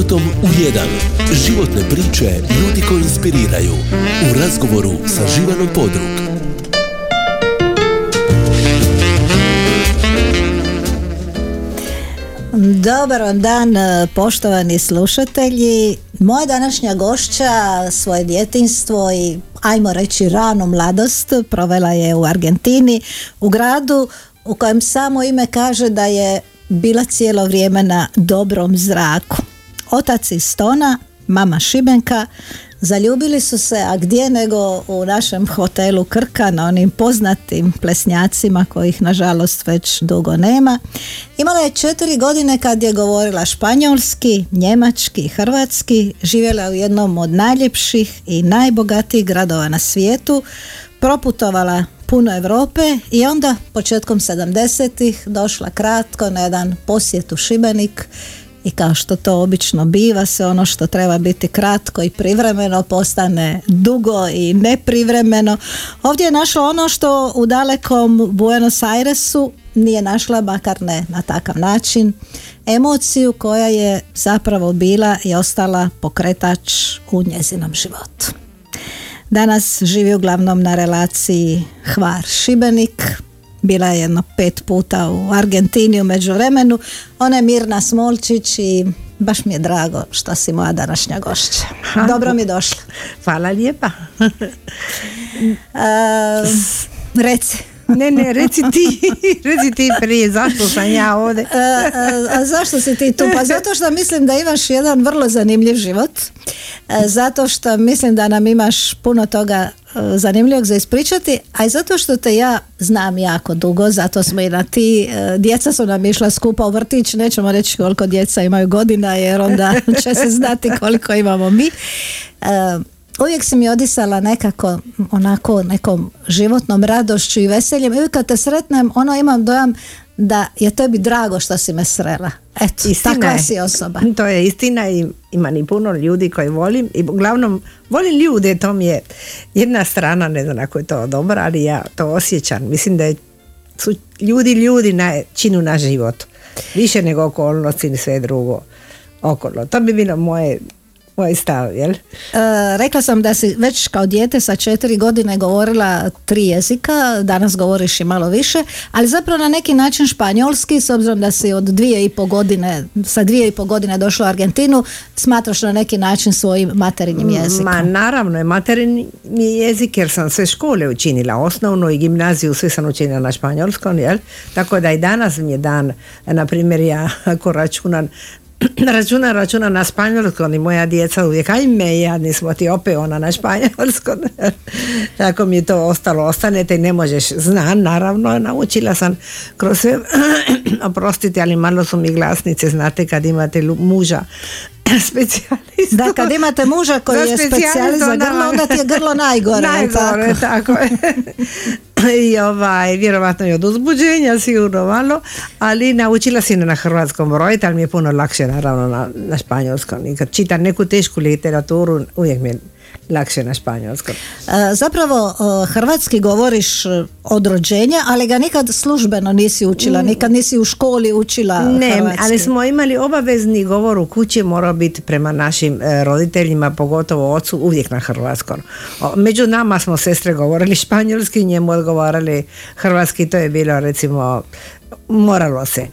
Životom u jedan. Životne priče ljudi koji inspiriraju. U razgovoru sa Živanom Podrug. Dobar vam dan poštovani slušatelji. Moja današnja gošća svoje djetinstvo i ajmo reći ranu mladost provela je u Argentini u gradu u kojem samo ime kaže da je bila cijelo vrijeme na dobrom zraku. Otac iz Stona, mama Šibenka, zaljubili su se, a gdje nego u našem hotelu Krka na onim poznatim plesnjacima kojih nažalost već dugo nema. Imala je četiri godine kad je govorila španjolski, njemački, hrvatski, živjela u jednom od najljepših i najbogatijih gradova na svijetu, proputovala puno Europe i onda početkom 70-ih došla kratko na jedan posjet u Šibenik i kao što to obično biva se ono što treba biti kratko i privremeno postane dugo i neprivremeno. Ovdje je našla ono što u dalekom Buenos Airesu nije našla, makar ne na takav način, emociju koja je zapravo bila i ostala pokretač u njezinom životu. Danas živi uglavnom na relaciji Hvar-Šibenik, bila je jedno pet puta u Argentini u međuvremenu. Ona je Mirna Smolčić i baš mi je drago što si moja današnja gošća. Dobro mi došla. Hvala lijepa. reci. Ne, ne, reci ti, reci ti prije, zašto sam ja ovdje? A, a, zašto si ti tu? Pa zato što mislim da imaš jedan vrlo zanimljiv život, zato što mislim da nam imaš puno toga zanimljivog za ispričati, a i zato što te ja znam jako dugo, zato smo i na ti, djeca su nam išla skupa u vrtić, nećemo reći koliko djeca imaju godina, jer onda će se znati koliko imamo mi uvijek si mi odisala nekako onako nekom životnom radošću i veseljem i uvijek kad te sretnem ono imam dojam da je tebi drago što si me srela. Eto, istina takva si osoba. To je istina i ima ni puno ljudi koji volim i uglavnom volim ljude, to mi je jedna strana, ne znam ako je to dobro, ali ja to osjećam. Mislim da su ljudi ljudi na, činu na životu. Više nego okolnosti i sve drugo okolo. To bi bilo moje moj stav, jel? E, rekla sam da si već kao dijete sa četiri godine govorila tri jezika, danas govoriš i malo više, ali zapravo na neki način španjolski, s obzirom da si od dvije i po godine, sa dvije i po godine došla u Argentinu, smatraš na neki način svojim materinjim jezikom? Ma naravno je materinji jezik jer sam sve škole učinila, osnovnu i gimnaziju, sve sam učinila na španjolskom, jel? Tako da i danas mi je dan, na primjer ja ako računam računa, računa na španjolskom i moja djeca uvijek, ajme, ja nismo ti opet ona na španjolskom. Tako mi to ostalo, ostanete i ne možeš, znam, naravno, naučila sam kroz sve, oprostite, ali malo su mi glasnice, znate kad imate muža specijalistu. Da, kad imate muža koji je specijalist za grlo, onda ti je grlo najgore. najgore, tako, je. I ovaj, vjerovatno i od uzbuđenja sigurno malo, ali naučila si na hrvatskom brojiti, ali mi je puno lakše naravno na, na španjolskom. I kad čitam neku tešku literaturu, uvijek mi je lakše na španjolskom. E, zapravo hrvatski govoriš e, od rođenja, ali ga nikad službeno nisi učila, mm. nikad nisi u školi učila ne, hrvatski. ali smo imali obavezni govor u kući, mora biti prema našim e, roditeljima, pogotovo ocu, uvijek na hrvatskom. Među nama smo sestre govorili španjolski, njemu odgovarali hrvatski, to je bilo recimo moralo se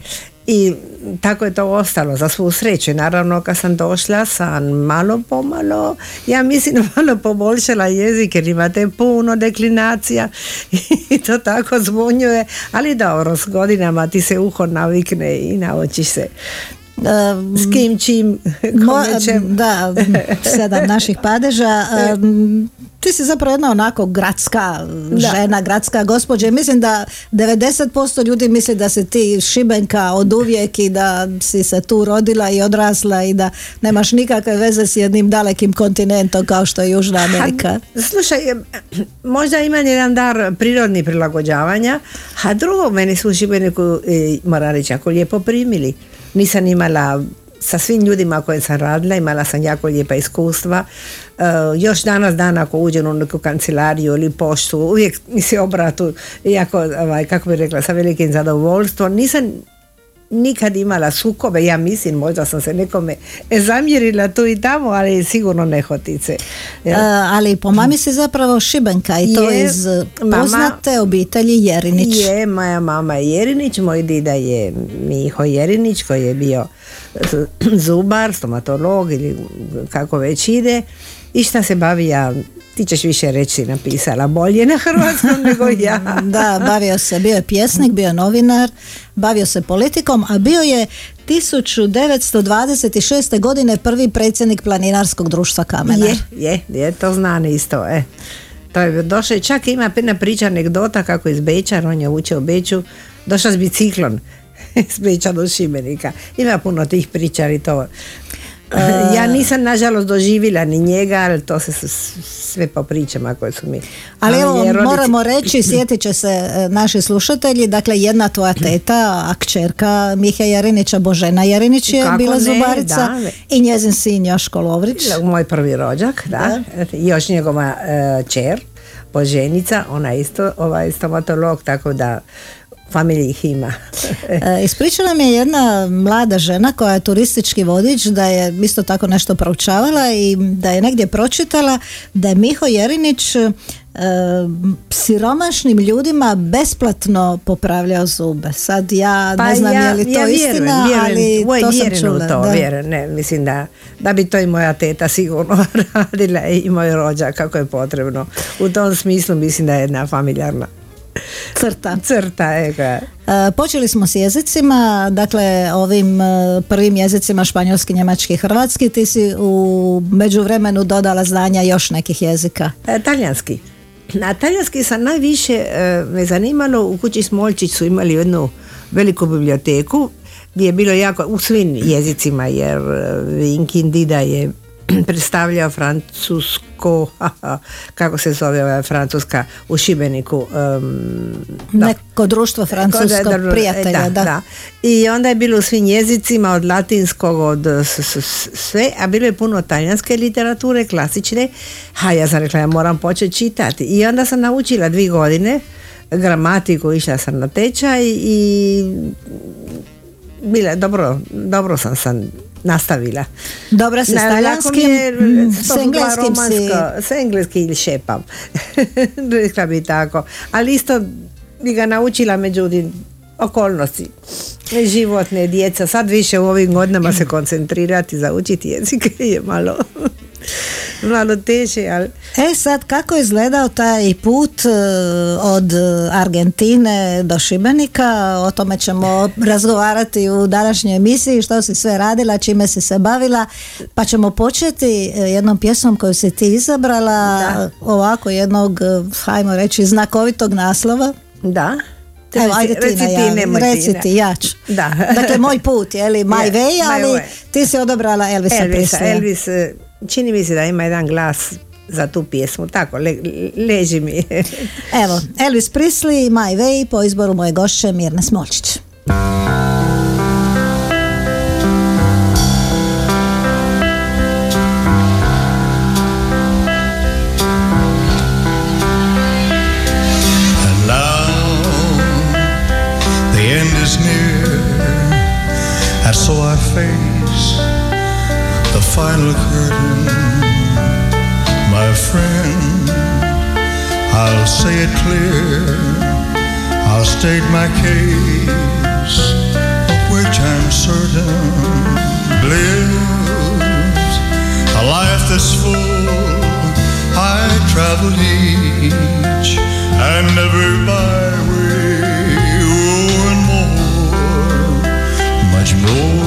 i tako je to ostalo za svu sreću. Naravno kad sam došla sam malo pomalo, ja mislim malo poboljšala jezik jer imate puno deklinacija i to tako zvonjuje, ali dobro, s godinama ti se uho navikne i naučiš se s kim čim da sedam naših padeža ti si zapravo jedna onako gradska žena, gradska gospođa. Mislim da 90% ljudi misli da si ti šibenka od uvijek i da si se tu rodila i odrasla i da nemaš nikakve veze s jednim dalekim kontinentom kao što je Južna Amerika. slušaj, možda imam jedan dar prirodni prilagođavanja, a drugo meni su u Šibeniku, moram reći, ako lijepo primili. Nisam imala sa svim ljudima koje sam radila, imala sam jako lijepa iskustva. Uh, još danas dan ako uđem u neku kancelariju ili poštu, uvijek mi se obratu, iako, ovaj, kako bi rekla, sa velikim zadovoljstvom. Nisam nikad imala sukobe, ja mislim, možda sam se nekome zamjerila tu i tamo, ali sigurno nehotice. E, ali po mami si zapravo Šibenka i to iz poznate obitelji Jerinić. Je, moja mama je Jerinić, moj dida je Miho Jerinić koji je bio zubar, stomatolog ili kako već ide i šta se bavi ja ti ćeš više reći napisala bolje na hrvatskom nego ja. da, bavio se, bio je pjesnik, bio je novinar, bavio se politikom, a bio je 1926. godine prvi predsjednik planinarskog društva Kamena. Je, je, je, to zna isto, e. To je došao, čak ima jedna priča anegdota kako iz Beča, on je učio u Beču, došao s biciklom iz Beča do Šibenika. Ima puno tih priča i to ja nisam nažalost doživjela ni njega, ali to se sve po pričama koje su mi. Ali evo, moramo reći, sjetit će se e, naši slušatelji, dakle jedna tvoja teta, a kćerka Mihe Jarinića, Božena Jarinić je bila zubarica i njezin sin Joško Lovrić. Moj prvi rođak, da. Još njegova uh, čer, Boženica, ona isto ovaj stomatolog, tako da familiji ih ima. E, ispričala mi je jedna mlada žena koja je turistički vodič da je isto tako nešto proučavala i da je negdje pročitala da je Miho Jerinić e, siromašnim ljudima besplatno popravljao zube. Sad ja ne pa znam je li to istina, ali to sam čula. To, ne, mislim da, da bi to i moja teta sigurno radila i moj rođak kako je potrebno. U tom smislu mislim da je jedna familjarna crta. Crta, ega. Počeli smo s jezicima, dakle ovim e, prvim jezicima španjolski, njemački, hrvatski. Ti si u međuvremenu dodala znanja još nekih jezika. E, talijanski. Na talijanski sam najviše e, me zanimalo, u kući Smolčić su imali jednu veliku biblioteku gdje je bilo jako u svim jezicima jer Vinkin Dida je predstavljao Francusko, kako se zove ova Francuska u Šibeniku. Neko društvo francuskog prijatelja, da, da. I onda je bilo u svim jezicima, od latinskog, od sve, a bilo je puno talijanske literature, klasične. Ha, ja sam rekla, ja moram početi čitati. I onda sam naučila dvije godine gramatiku, išla sam na tečaj i bila, dobro, dobro sam sam nastavila. Dobra se s talijanskim, mm, s engleskim si... S engleski ili šepam. Rekla bi tako. Ali isto bi ga naučila međutim okolnosti životne djeca. Sad više u ovim godinama se koncentrirati za učiti jezik je malo malo teže, ali... E sad, kako je izgledao taj put e, od Argentine do Šibenika? O tome ćemo razgovarati u današnjoj emisiji, što si sve radila, čime si se bavila, pa ćemo početi e, jednom pjesmom koju si ti izabrala, ovako jednog, e, hajmo reći, znakovitog naslova. Da. Evo, ajde ti, reci ti, ja ću. Da. dakle, moj put, je li, my way, ali ti si odabrala Elvisa, Elvisa Elvis, čini mi se da ima jedan glas za tu pjesmu, tako, le, leži mi. Evo, Elvis Presley, My Way, po izboru moje gošće Mirne Smolčić. Face the final curtain, my friend. I'll say it clear, I'll state my case, of which I'm certain. Bliss, a life that's full, I traveled each and every byway, oh, and more, much more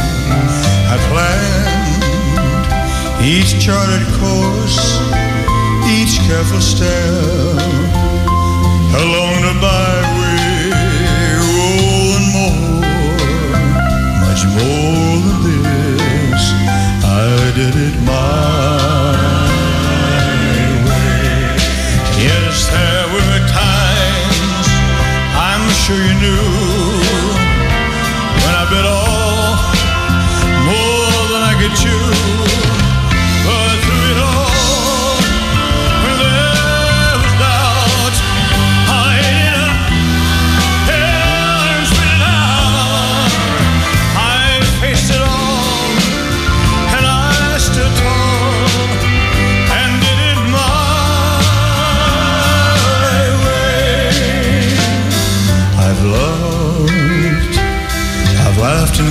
Each charted course, each careful step along the byway, oh, and more, much more than this, I did it my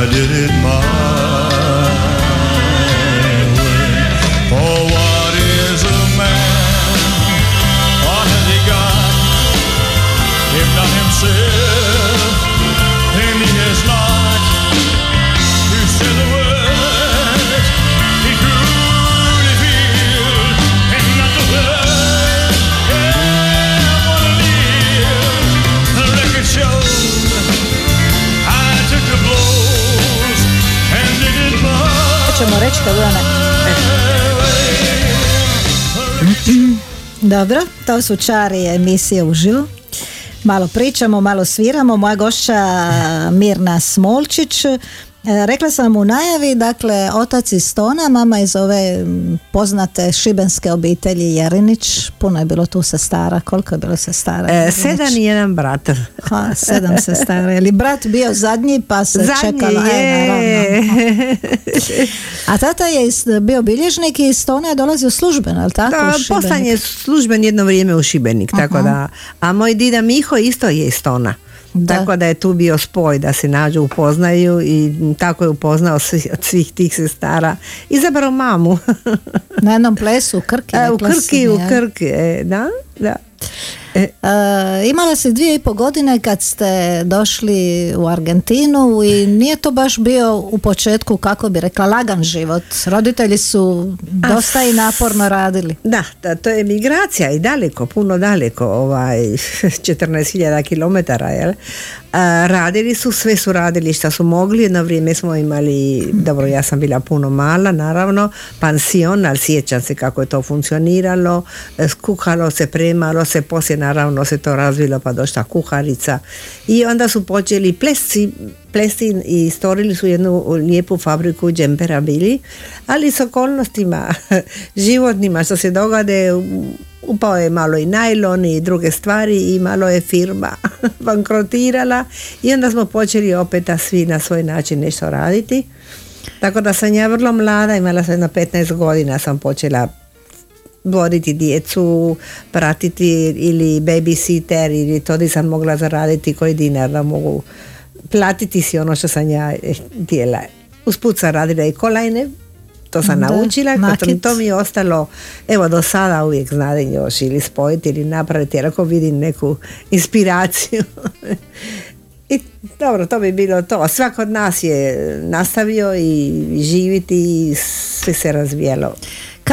I did it my Dobro, to su čari emisije uživo. Malo pričamo, malo sviramo. Moja gošća Mirna Smolčić. E, Rekla sam u najavi, dakle, otac iz Stona, mama iz ove poznate šibenske obitelji Jerinić. Puno je bilo tu sestara. Koliko je bilo sestara? E, sedam i jedan brat. Ha, sedam sestara. Je li brat bio zadnji pa se Zadnji čekalo? E, je. A tata je bio bilježnik i iz Stona je dolazio službeno, ali tako? Da, poslan je služben jedno vrijeme u Šibenik, tako da, a moj dida Miho isto je iz Stona. Da. Tako da je tu bio spoj da se nađu, upoznaju i tako je upoznao svih, od svih tih sestara. Izabrao mamu. Na jednom plesu u Krki. E, u Krki, u. Krki, e, da, da. E, imala si dvije i po godine kad ste došli u Argentinu i nije to baš bio u početku, kako bi rekla, lagan život. Roditelji su dosta i naporno radili. Da, da, to je migracija i daleko, puno daleko, ovaj, 14.000 km, jel? A, radili su, sve su radili šta su mogli, jedno vrijeme smo imali, dobro, ja sam bila puno mala, naravno, pansion, ali sjećam se kako je to funkcioniralo, e, kuhalo se, premalo se, poslije naravno se to razvilo pa došla kuharica i onda su počeli plesci, plesti i stvorili su jednu lijepu fabriku džempera bili, ali s okolnostima životnima što se dogade upao je malo i najlon i druge stvari i malo je firma bankrotirala i onda smo počeli opet svi na svoj način nešto raditi. Tako da sam ja vrlo mlada, imala sam jedno 15 godina sam počela voditi djecu, pratiti ili babysitter ili to di sam mogla zaraditi koji dinar da mogu platiti si ono što sam ja eh, htjela. Usput sam radila i kolajne, to sam Da, naučila, to, nakit. to mi je ostalo, evo do sada uvijek znadem još ili spojiti ili napraviti, jer ako vidim neku inspiraciju. I dobro, to bi bilo to. Svak od nas je nastavio i živiti i sve se razvijelo.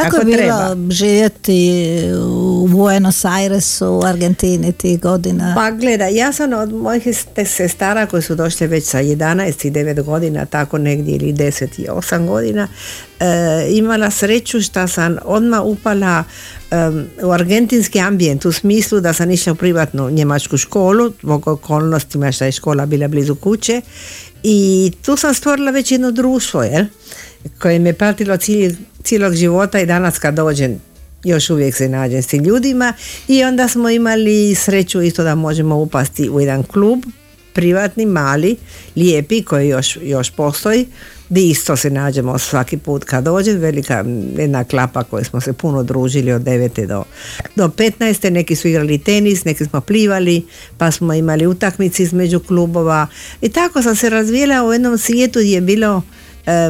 Kako je bilo treba. živjeti u Buenos Airesu, u Argentini tih godina? Pa gleda, ja sam od mojih sestara koji su došle već sa 11 i 9 godina, tako negdje ili 10 i 8 godina, e, imala sreću što sam odmah upala u argentinski ambijent u smislu da sam išla u privatnu njemačku školu zbog okolnostima što je škola bila blizu kuće i tu sam stvorila već jedno društvo jel? Koje me pratilo cilj, cijelog života i danas kad dođem još uvijek se nađem s tim ljudima i onda smo imali sreću isto da možemo upasti u jedan klub privatni, mali, lijepi koji još, još postoji di isto se nađemo svaki put kad dođe, velika jedna klapa koju smo se puno družili od 9. do, do 15. Neki su igrali tenis, neki smo plivali, pa smo imali utakmice između klubova i tako sam se razvijela u jednom svijetu gdje je bilo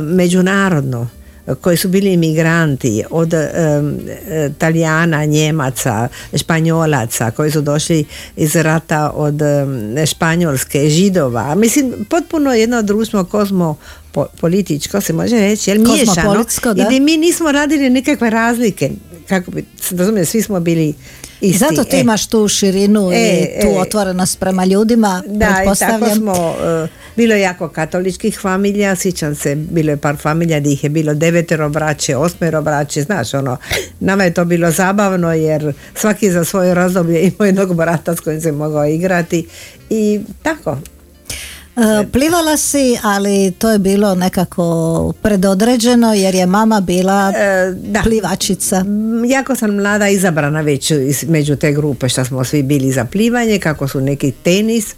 međunarodno koji su bili imigranti od e, e, Talijana, Njemaca, Španjolaca koji su došli iz rata od e, Španjolske, Židova. Mislim, potpuno jedno društvo kozmo po- političko se može reći, jel miješano da. i gdje mi nismo radili nikakve razlike kako bi, se razumije, svi smo bili isti. Zato ti E. imaš tu širinu E, i tu e. otvorenost prema ljudima, Da, i tako smo, e, bilo je jako katoličkih familija, sjećam se, bilo je par familija gdje ih je bilo devetero braće, osmero braće, znaš, ono, nama je to bilo zabavno jer svaki za svoje razdoblje imao jednog brata s kojim se mogao igrati i tako. E, Plivala si, ali to je bilo nekako predodređeno jer je mama bila E, da. plivačica. Jako sam mlada izabrana već među te grupe što smo svi bili za plivanje, kako su neki tenis.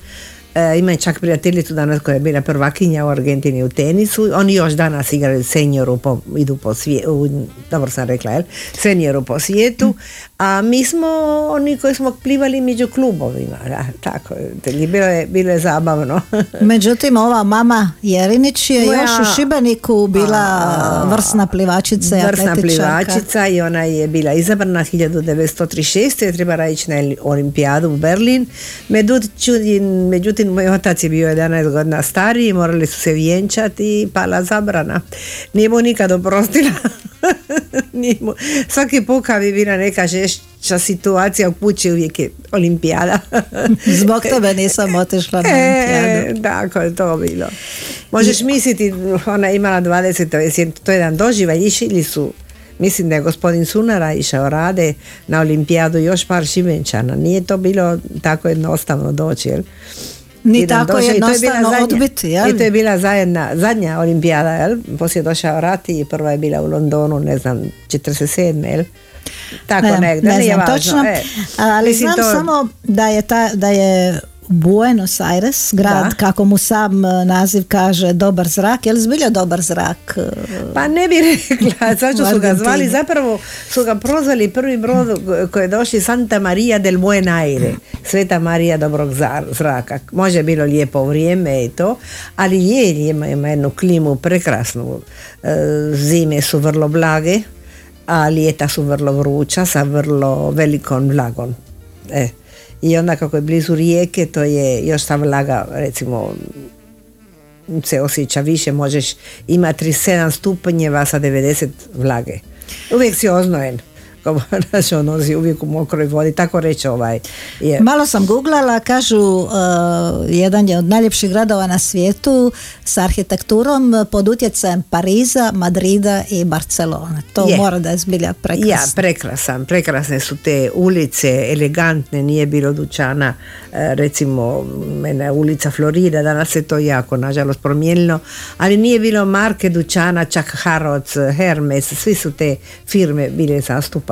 E, imam čak prijateljicu danas koja je bila prvakinja u Argentini u tenisu. Oni još danas igraju senioru, po, idu po svijetu, dobro sam rekla, jel? Senioru po svijetu. A mi smo oni koji smo plivali među klubovima. Da, tako, je. bilo je, bilo je zabavno. Međutim, ova mama Jerinić je Moja- još u Šibeniku bila A, vrsna plivačica i Vrsna plivačica i ona je bila izabrana 1936. je trebala ići na olimpijadu u Berlin. Međutim, međutim, moj otac je bio 11 godina stariji, morali su se vjenčati i pala zabrana. Nije mu nikad oprostila. Mu- Svaki put kad bi bila neka žešća situacija u kući uvijek je olimpijada. Zbog tebe nisam otišla na olimpijadu. E, tako je to bilo. Možeš misliti, ona je imala 20, to je- jedan doživaj, išli su, mislim da je gospodin Sunara išao rade na olimpijadu još par šibenčana. Nije to bilo tako jednostavno doći, jel? Ni Jedan tako došao to je jednostavno zadnja- odbiti, jel? I to je bila zajedna, zadnja olimpijada, jel? Poslije je došao rat i prva je bila u Londonu, ne znam, 47, jel? Tako ne, negdje, ne znam važno, točno, e. ali znam to- samo da je, ta, da je Buenos Aires, grad, Da. kako mu sam e, naziv kaže, dobar zrak, je li zbilja dobar zrak? e, Pa ne bi rekla, zašto su ga zvali, zapravo su ga prozvali prvi brod koji je došli Santa Maria del Buen Aire, Sveta Marija dobrog zraka. Može je bilo lijepo vrijeme i to, ali je, ima, ima jednu klimu prekrasnu. E, Zime su vrlo blage, a ljeta su vrlo vruća sa vrlo velikom vlagom. E. I onda kako je blizu rijeke, to je još ta vlaga, recimo, se osjeća više, možeš imati 37 stupnjeva sa 90 vlage. Uvijek si oznojen. Kao, Znaš, ono si uvijek u mokroj vodi, tako reći ovaj. Je. Malo sam googlala, kažu e, jedan je od najljepših gradova na svijetu s arhitekturom e, pod utjecajem Pariza, Madrida i Barcelone. To Je. mora da je zbilja prekrasno. Ja, prekrasan, prekrasne su te ulice, elegantne, nije bilo dućana, e, recimo mene ulica Florida, danas se to jako nažalost promijenilo, ali nije bilo marke dućana, čak Harrods, Hermes, svi su te firme bile zastupane,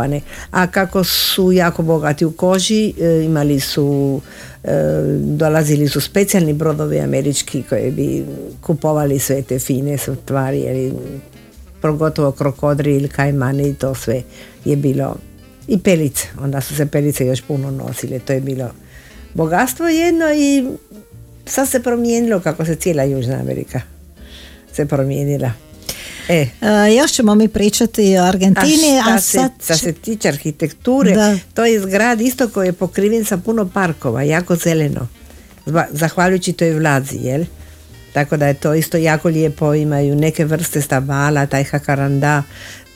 a kako su jako bogati u koži, e, imali su e, dolazili su specijalni brodovi američki koji bi kupovali sve te fine stvari, jer pogotovo krokodril, kajmani i to sve je bilo i pelice, onda su se pelice još puno nosile, to je bilo bogatstvo jedno i sad se promijenilo kako se cijela Južna Amerika se promijenila. E, E, još ćemo mi pričati o Argentini, a a, šta se, sad šta se tiče arhitekture, Da. to je zgrad isto koji je pokriven sa puno parkova, jako zeleno. Zahvaljujući toj vlazi, jel? Tako da je to isto jako lijepo, imaju neke vrste stabala, taj hakaranda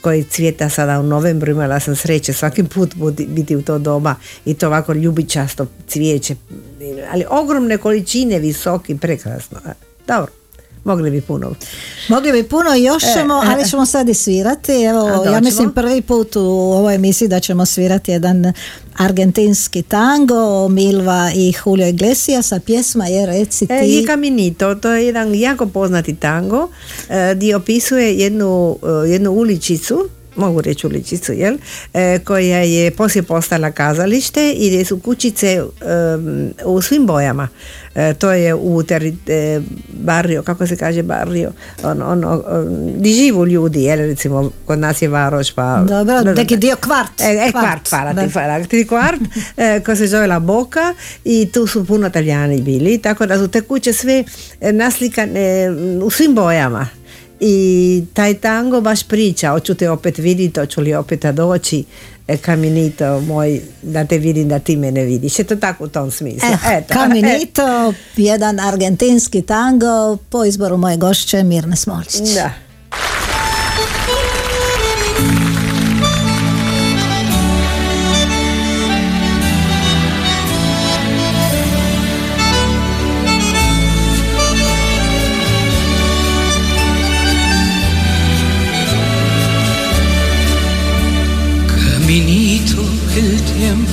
koji cvjeta sada u novembru, imala sam sreće svaki put budi- biti u to doba i to ovako ljubičasto cvijeće, ali ogromne količine, visoki, prekrasno. Dobro, mogli bi puno. Mogli bi puno, još E, ćemo, e, ali e. ćemo sad i svirati. Evo, ja mislim prvi put u ovoj emisiji da ćemo svirati jedan argentinski tango, Milva i Julio Iglesias, a pjesma je Reci ti. E, je Caminito, to je jedan jako poznati tango e, gdje opisuje jednu, jednu uličicu mogu reći uličicu, jel? E, koja je poslije postala kazalište i gdje su kućice em, u svim bojama. E, to je u teri, e, barrio, kako se kaže barrio, ono, ono, on, di živu ljudi, jel, recimo, kod nas je Varoš, pa... Dobro, neki dio kvart. E, e, Kvart, kvart, hvala da. ti, hvala ti, kvart, e, koja se zove La Boca i tu su puno Talijani bili, tako da su te kuće sve e, naslikane u svim bojama. I taj tango baš priča, hoću te opet vidjeti, hoću li opet doći, e, kaminito moj, da te vidim da ti mene vidiš. Je to tako u tom smislu. Eh, Eto. Caminito, jedan argentinski tango po izboru moje gošće Mirne Smolčić. Da.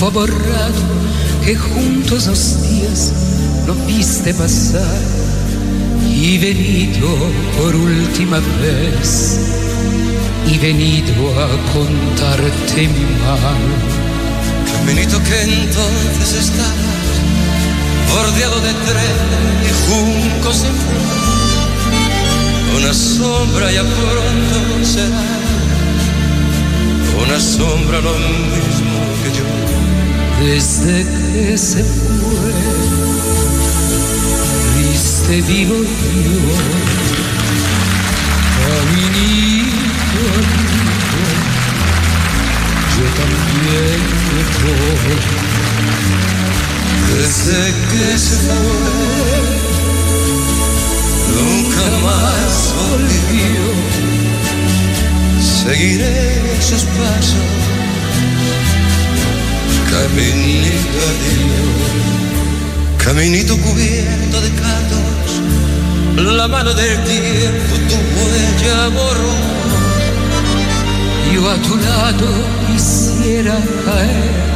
Ha borrado, que juntos los días no viste pasar y venido por última vez y venido a contarte mi mal. Caminito que entonces estabas bordeado de tren y juncos en flor. Una sombra ya pronto será, una sombra lo mismo que yo. Desde que se fue, viste vivo yo, caminito amigo, yo también me voy. Desde que se fue, nunca más volvió. Seguiré sus pasos, caminito adiós, caminito cubierto de cardos, la mano del tiempo tu huella borró. Yo a tu lado quisiera caer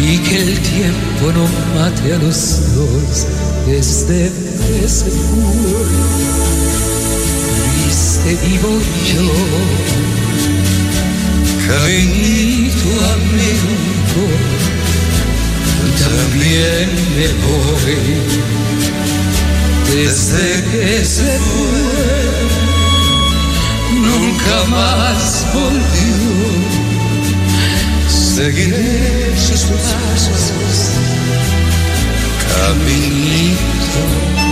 y que el tiempo no mate a los dos desde que se fue. Viste vivo yo, Caminito amigo, también me voy. Desde que se fue, nunca más volvió. seguiré sus pasos, caminito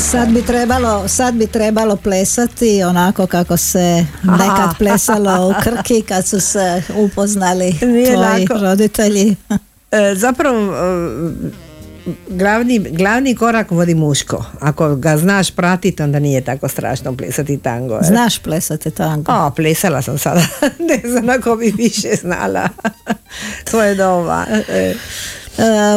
Sad bi trebalo, sad bi trebalo plesati onako kako se nekad plesalo u Krki kad su se upoznali Nije tvoji lako. roditelji. E, zapravo e, glavni, glavni korak vodi muško. Ako ga znaš pratiti, onda nije tako strašno plesati tango. e. Znaš plesati tango? O, plesala sam sada. ne znam ako bi više znala. Svoje doba. E, E,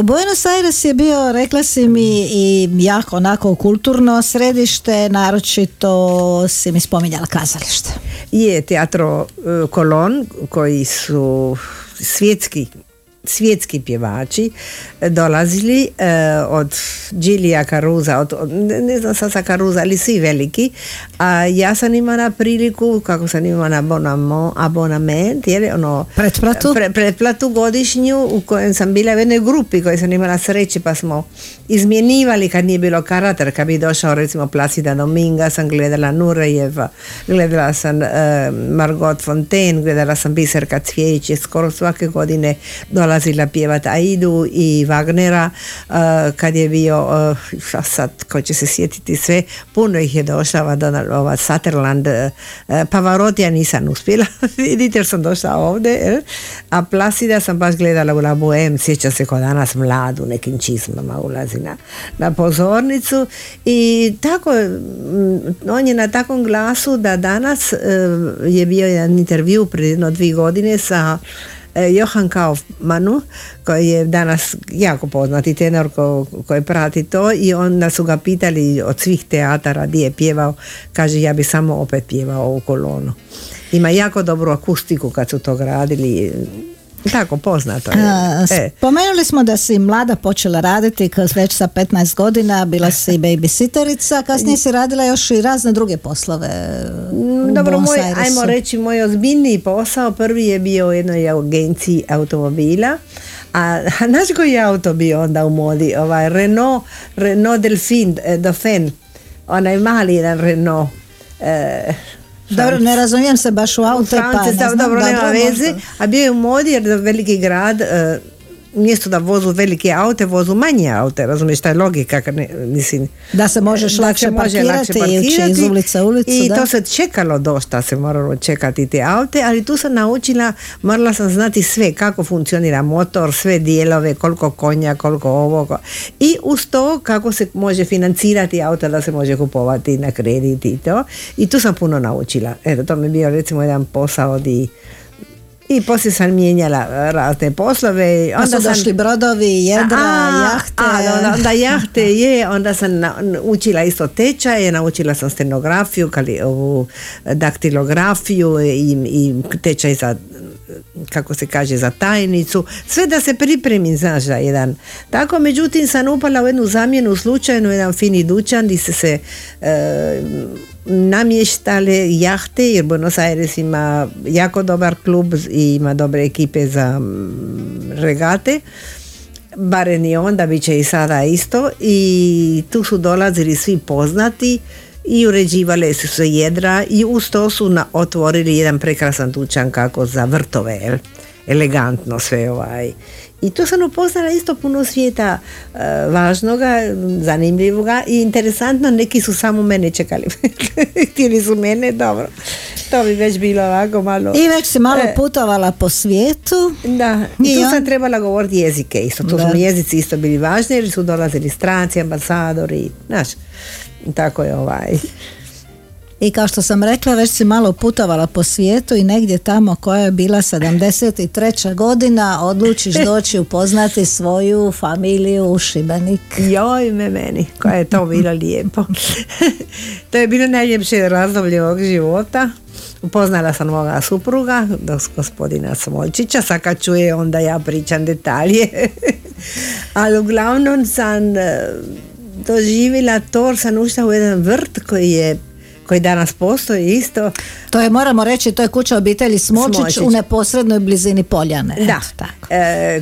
Buenos Aires je bio, rekla si mi, i jako onako kulturno središte, naročito si mi spominjala kazalište. je teatro e, Kolon koji su svjetski svjetski pjevači e, dolazili e, od Gilija Caruza, od, ne, ne znam sad sa Caruza, ali svi veliki. A ja sam imala priliku, kako sam imala abonamo, abonament, jer ono, Pretplatu? pre- pretplatu godišnju u kojem sam bila u jednoj grupi koji sam imala sreće pa smo izmjenjivali kad nije bilo karater, kad bi došao recimo Placida Dominga, sam gledala Nurejeva, gledala sam e, Margot Fontaine, gledala sam Biserka Cvijeć, je skoro svake godine dolazila pjevat Aidu i Wagnera, e, kad je bio, e, sad ko će se sjetiti sve, puno ih je došla, ova Sutherland, e, e, Pavarotija nisam uspjela vidjeti jer sam došla ovdje, a Placida sam baš gledala u La Boheme, sjeća se ko danas mlad u nekim čizmama ulazi na, na pozornicu i tako, mm, on je na takvom glasu da danas je bio jedan intervju prije jedno dvije godine sa Johan Kaufmanu koji je danas jako poznati tenor ko, koji prati to i onda su ga pitali od svih teatara gdje je pjevao kaže ja bi samo opet pjevao u kolonu. Ima jako dobru akustiku kad su to gradili Tako, poznato je. A, E. Spomenuli smo da si mlada počela raditi kroz već sa 15 godina, bila si babysitterica, kasnije si radila još i razne druge poslove. u Mm, Dobro, moj, ajmo reći, moj ozbiljniji posao prvi je bio u jednoj agenciji automobila. A, a znaš koji je auto bio onda u modi? Ovaj, Renault, Renault Delfin, eh, Dauphin. Onaj mali jedan Renault. Eh, Dobro, ne razumijem se baš u aute, pa ne znam, dobro, nema veze. A bio je u modi jer veliki grad e, mjesto da vozu velike aute, vozu manje aute, razumiješ, šta je logika, ne, mislim, Da se možeš da lakše se može parkirati i ići iz ulice u ulicu, I da. to se čekalo dosta, se moralo čekati te aute, ali tu sam naučila, morala sam znati sve, kako funkcionira motor, sve dijelove, koliko konja, koliko ovoga. I uz to kako se može financirati auto da se može kupovati na kredit i to. I tu sam puno naučila. Eto, to mi je bio recimo jedan posao di i poslije sam mijenjala e, razne poslove. Pa su došli brodovi, jedra, A, jahte. A, onda, onda jahte je, onda sam na- učila isto tečaje, naučila sam stenografiju, kali, ovu daktilografiju i, i tečaj za kako se kaže za tajnicu, sve da se pripremim, znaš, za jedan. Tako, međutim, sam upala u jednu zamjenu slučajno, jedan fini dućan gdje se se e, namještale jahte, jer Buenos Aires ima jako dobar klub i ima dobre ekipe za regate barem i onda, bit će i sada isto i tu su dolazili svi poznati i uređivale su se jedra i uz to su na, otvorili jedan prekrasan dućan kako za vrtove, jel? elegantno sve ovaj. I tu sam upoznala isto puno svijeta e, važnoga, zanimljivoga i interesantno, neki su samo mene čekali. Htjeli su mene, dobro. To bi već bilo ovako malo... I već si malo E. putovala po svijetu. Da, i, I tu on- sam trebala govoriti jezike isto, tu Da. su jezici isto bili važni jer su dolazili stranci, ambasadori, znaš, tako je ovaj. I kao što sam rekla, već si malo putovala po svijetu i negdje tamo koja je bila 73. godina odlučiš doći upoznati svoju familiju u Šibenik. Joj me meni, koja je to bilo lijepo. to je bilo najljepše razdoblje ovog života. Upoznala sam moga supruga, gospodina Smolčića, sad kad čuje onda ja pričam detalje. Ali uglavnom sam e, doživjela to, sam ušla u jedan vrt koji je koji danas postoji isto. To je, moramo reći, to je kuća obitelji Smolčić, Smolčić. u neposrednoj blizini Poljane. Da. Eto, tako. E,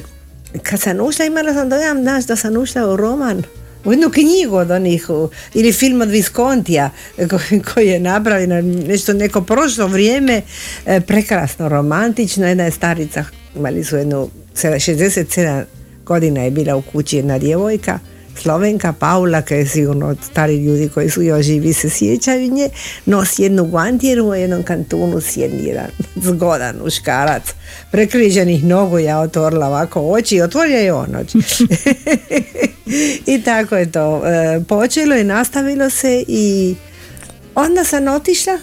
kad sam ušla imala sam dojam znaš, da sam ušla u roman u jednu knjigu od onih ili film od Viskontija koji, je napravljen nešto neko prošlo vrijeme e, prekrasno romantično jedna je starica imali su jednu se- 67 godina je bila u kući jedna djevojka Slovenka Paula, koja je sigurno stari ljudi koji su još živi se sjećaju nje, nosi jednu guantjeru u jednom kantunu sjedi jedan zgodan muškarac prekriženih nogu, ja otvorila ovako oči otvorio je on oči. I tako je to e, počelo i nastavilo se i onda sam otišla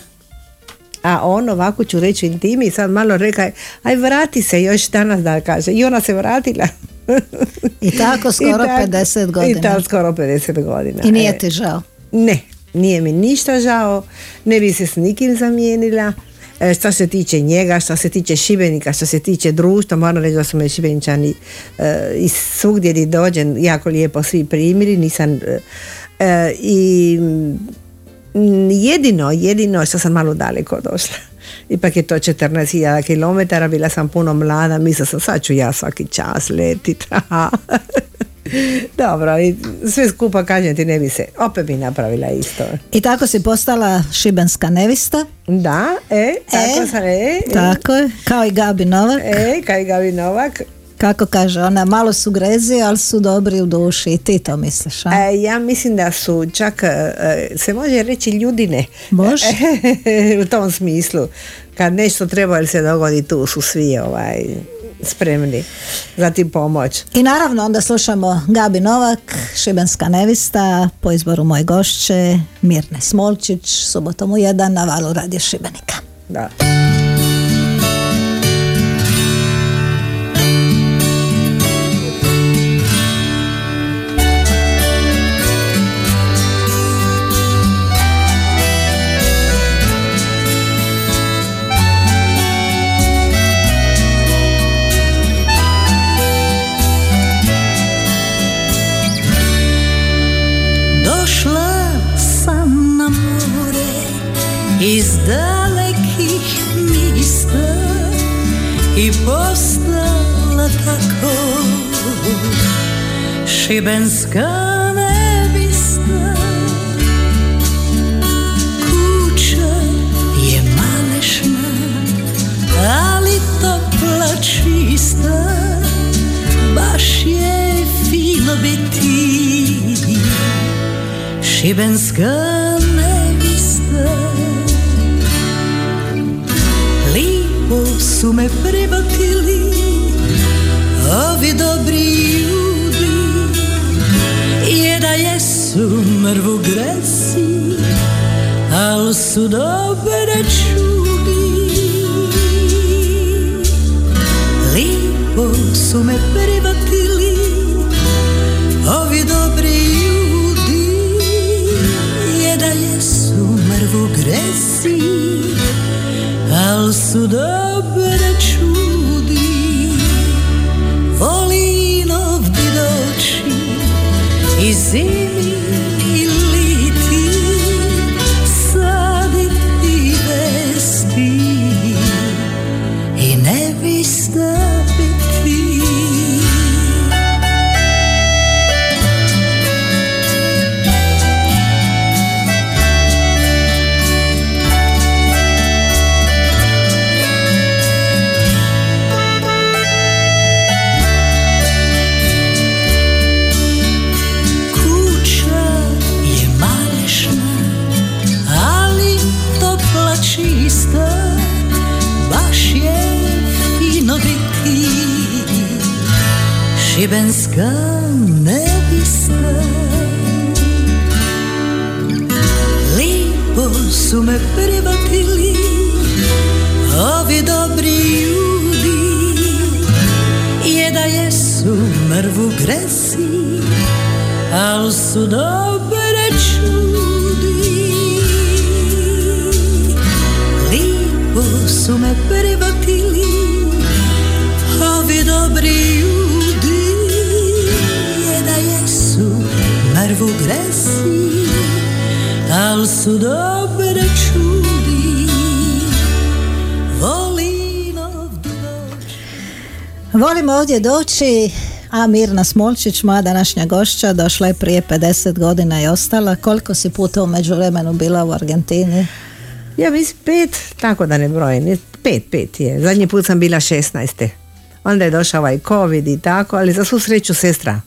a on ovako ću reći intimi sad malo reka aj vrati se još danas da kaže. I ona se vratila I tako skoro tako- 50 godina. i tako skoro 50 godina I nije E, ti žao. ne, nije mi ništa žao, ne bi se s nikim zamijenila. E, što se tiče njega, što se tiče Šibenika, što se tiče društva, moram reći da su me Šibenčani e, i svugdje gdje dođem jako lijepo svi primili, nisam e, i jedino, jedino što sam malo daleko došla. Ipak je to 14.000 km, bila sam puno mlada, mislila sam sad ću ja svaki čas letit. Dobro, i sve skupa kažem ti ne bi se, opet bi napravila isto. I tako si postala šibenska nevista. Da, e, tako E, sam, e, Tako je, kao i Gabi Novak. e, kaj Gavi Novak. Kako kaže ona, malo su grezi, ali su dobri u duši. I ti to misliš, a? E, ja mislim da su čak, e, se može reći ljudine. Može. u tom smislu. Kad nešto treba ili se dogodi, tu su svi ovaj, spremni za ti pomoć. I naravno onda slušamo Gabi Novak, šibenska nevista, po izboru moje gošće, Mirne Smolčić, subotom u jedan na valu radio Šibenika. Da. Volim ovdje doći, a Mirna Smolčić, moja današnja gošća, došla je prije 50 godina i ostala. Koliko si puta u međuvremenu bila u Argentini? Ja mislim pet, tako da ne brojim, pet, pet je. Zadnji put sam bila 16. Onda je došao ovaj covid i tako, ali za svu sreću sestra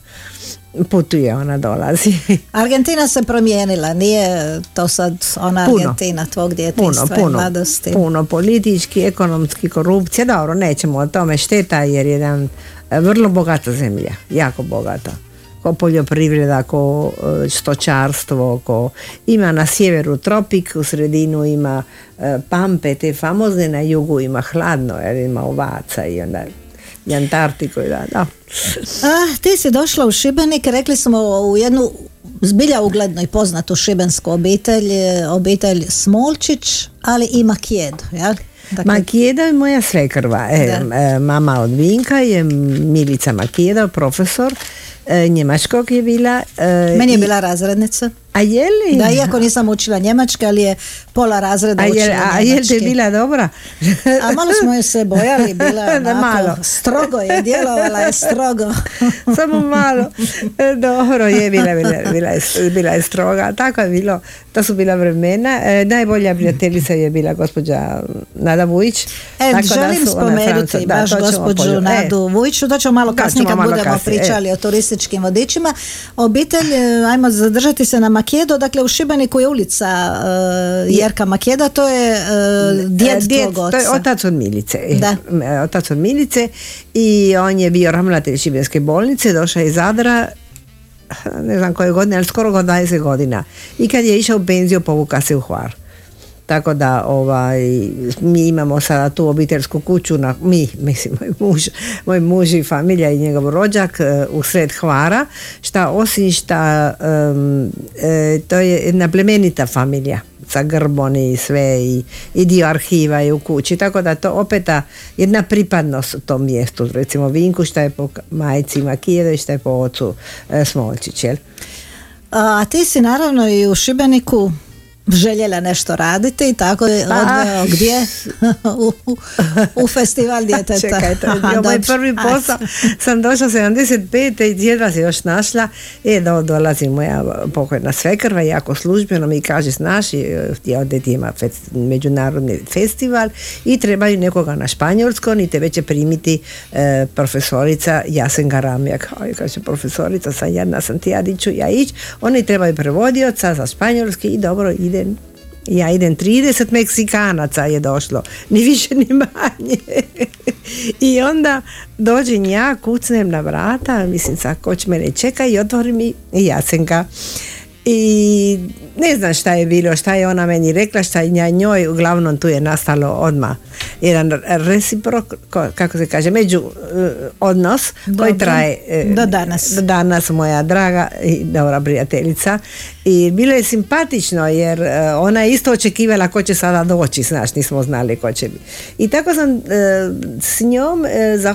putuje, ona dolazi. Argentina se promijenila, nije to sad ona Puno. Argentina tvog puno, djetinjstva i puno, mladosti. puno politički, ekonomski, korupcija, dobro, nećemo o tome šteta jer je jedan e, vrlo bogata zemlja, jako bogata ko poljoprivreda, ko e, stočarstvo, ko ima na sjeveru tropik, u sredinu ima e, pampe, te famozne, na jugu ima hladno, jer ima ovaca i onda i Antarktiku i da, da. A, ti si došla u Šibenik, rekli smo u jednu zbilja uglednu i poznatu šibensku obitelj, e, obitelj Smolčić, ali i Makijedo, jel? Dakle, Makijeda je moja svekrva. E, e, mama od Vinka je Milica Makijeda, profesor e, njemačkog je bila. e, meni je i- bila razrednica. A je li? Da, iako nisam učila njemački, ali je pola razreda a učila je, a je li bila dobra? A malo smo je se bojali, bila je Da, onako, malo. strogo je, djelovala je strogo. Samo malo. E, Dobro, je bila, bila, bila, je, bila je stroga. Tako je bilo. To su bila vremena. E, najbolja prijateljica je bila gospođa Nada Vujić. E, Tako da želim su ona spomenuti da, baš gospođu e, Nadu Vujiću, to ćemo malo Da, kasnije kad malo budemo kasnije, e. pričali o turističkim vodičima. Obitelj, e, ajmo zadržati se na Makedo, dakle u Šibeniku je ulica e, Jerka Makeda, to je e, djed, E, tvog To je otac od Milice. Da. Otac od Milice i on je bio ravnatelj Šibenske bolnice, došao je iz Zadra ne znam koje godine, ali skoro go 20 godina. I kad je išao u penziju, povuka se u Hvar. Tako da ovaj, mi imamo sada tu obiteljsku kuću, na, mi, mislim, moj muž, moj muž i familija i njegov rođak e, u sred Hvara, šta osim šta em, e, to je jedna plemenita familija sa grbom i sve i, i dio arhiva je u kući, tako da to opet jedna pripadnost tom mjestu, recimo Vinku šta je po majci Makijeve, šta je po ocu e, Smolčić, jel? A ti si naravno i u Šibeniku željela nešto raditi i tako je Pa. odveo gdje? u, u festival djeteta. Čekajte, bio moj prvi posao. Sam došla 75. i jedva se još našla. E, do, dolazi moja pokojna svekrva, jako službeno mi kaže, znaš, ja ovdje ti ima fest- međunarodni festival i trebaju nekoga na španjolskom i tebe će primiti e, profesorica Jasenka Ramjak. Aj, kaže, profesorica, sam jedna sam ti, ja di ću ja ići. Oni trebaju prevodioca za španjolski i dobro, idem ja idem 30 Meksikanaca je došlo, ni više ni manje. I onda dođem ja, kucnem na vrata, mislim sad ko će mene čeka i otvori mi Jasenka. I ne znam šta je bilo, šta je ona meni rekla, šta je njoj, uglavnom tu je nastalo odmah jedan reciprok, ko- kako se kaže, među eh, odnos koji Dobro. traje eh, Do danas. do danas moja draga i dobra prijateljica i bilo je simpatično jer e, ona je isto očekivala ko će sada doći, znaš, nismo znali ko će biti. I tako sam e, s njom, e, za,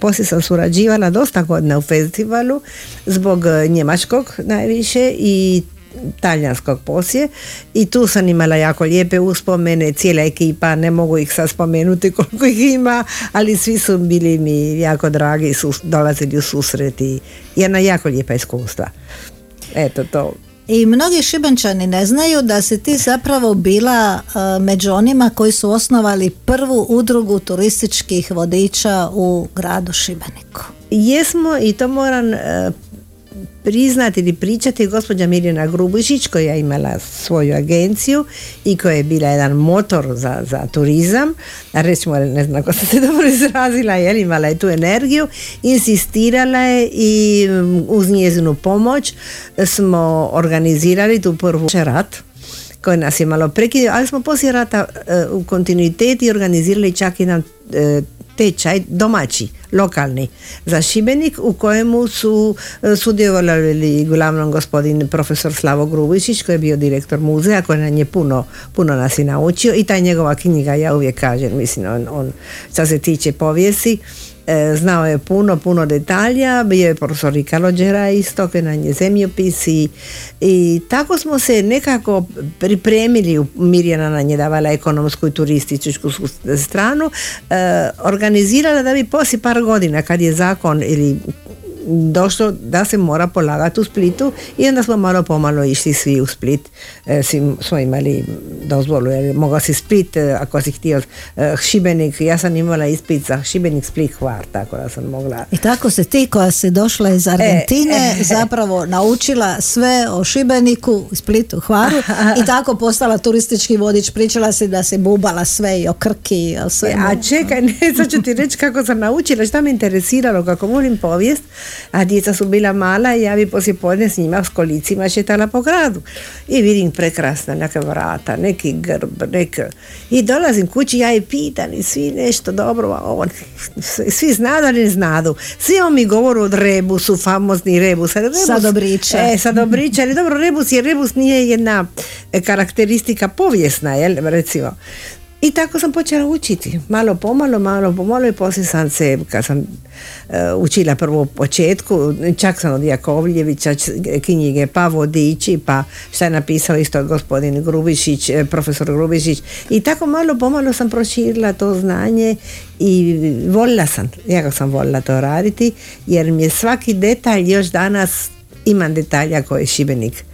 poslije sam surađivala dosta godina u festivalu zbog njemačkog najviše i talijanskog poslije i tu sam imala jako lijepe uspomene, cijela ekipa, ne mogu ih sad spomenuti koliko ih ima, ali svi su bili mi jako dragi su dolazili u susret i jedna jako lijepa iskustva. Eto to. I mnogi šibenčani ne znaju da si ti zapravo bila e, među onima koji su osnovali prvu udrugu turističkih vodiča u gradu Šibeniku. Jesmo i to moram e, priznati ili pričati gospođa Mirjana Grubišić koja je imala svoju agenciju i koja je bila jedan motor za, za turizam, a recimo ne znam kako se dobro izrazila, jer imala je tu energiju, insistirala je i mm, uz njezinu pomoć smo organizirali tu prvu rat koji nas je malo prekidio, ali smo poslije rata e, u kontinuiteti organizirali čak jedan e, tečaj domaći, lokalni. Za Šibenik u kojemu su e, sudjelovali uglavnom gospodin profesor Slavo Grubišić koji je bio direktor muzeja koji nam je puno, puno nas i naučio. I ta njegova knjiga ja uvijek kažem, mislim on, on što se tiče povijesti znao je puno, puno detalja, bio je profesor i Kalođera isto, koji nam je zemljopis i, i tako smo se nekako pripremili, Mirjana nam je davala ekonomsku i turističku stranu, e, organizirala da bi poslije par godina kad je zakon ili došlo da se mora polagati u Splitu i onda smo malo pomalo išli svi u Split e, svi smo imali dozvolu jer mogao si Split e, ako si htio e, Šibenik, ja sam imala ispit za Šibenik, Split, Hvar tako da sam mogla I tako se ti koja si došla iz Argentine e. zapravo naučila sve o Šibeniku, Splitu, Hvaru i tako postala turistički vodič. Pričala si da si bubala sve i o Krki i o svemu. A čekaj, ne, sad ću ti reći kako sam naučila, šta me interesiralo, kako volim povijest, a djeca su bila mala i ja bi poslije podne s njima s kolicima šetala po gradu. I vidim prekrasna neka vrata, neki grb, neka... I dolazim kući, ja je pitan i svi nešto dobro, a on, svi znadu, ali ne znadu. Svi on mi govoru od rebusu, famozni rebus. Rebus Sadobriče. E, sadobriče, ali dobro, rebus je rebus nije jedna e, karakteristika povijesna, jel, recimo. I tako sam počela učiti, malo pomalo, malo pomalo i poslije sam se, kad sam e, učila prvo u početku, čak sam od Jakovljevića knjige, pa vodiči, pa šta je napisao isto gospodin Grubišić, e, profesor Grubišić. I tako malo pomalo sam proširila to znanje i volila sam, jako sam volila to raditi, jer mi je svaki detalj još danas imam detalja koje je Šibenik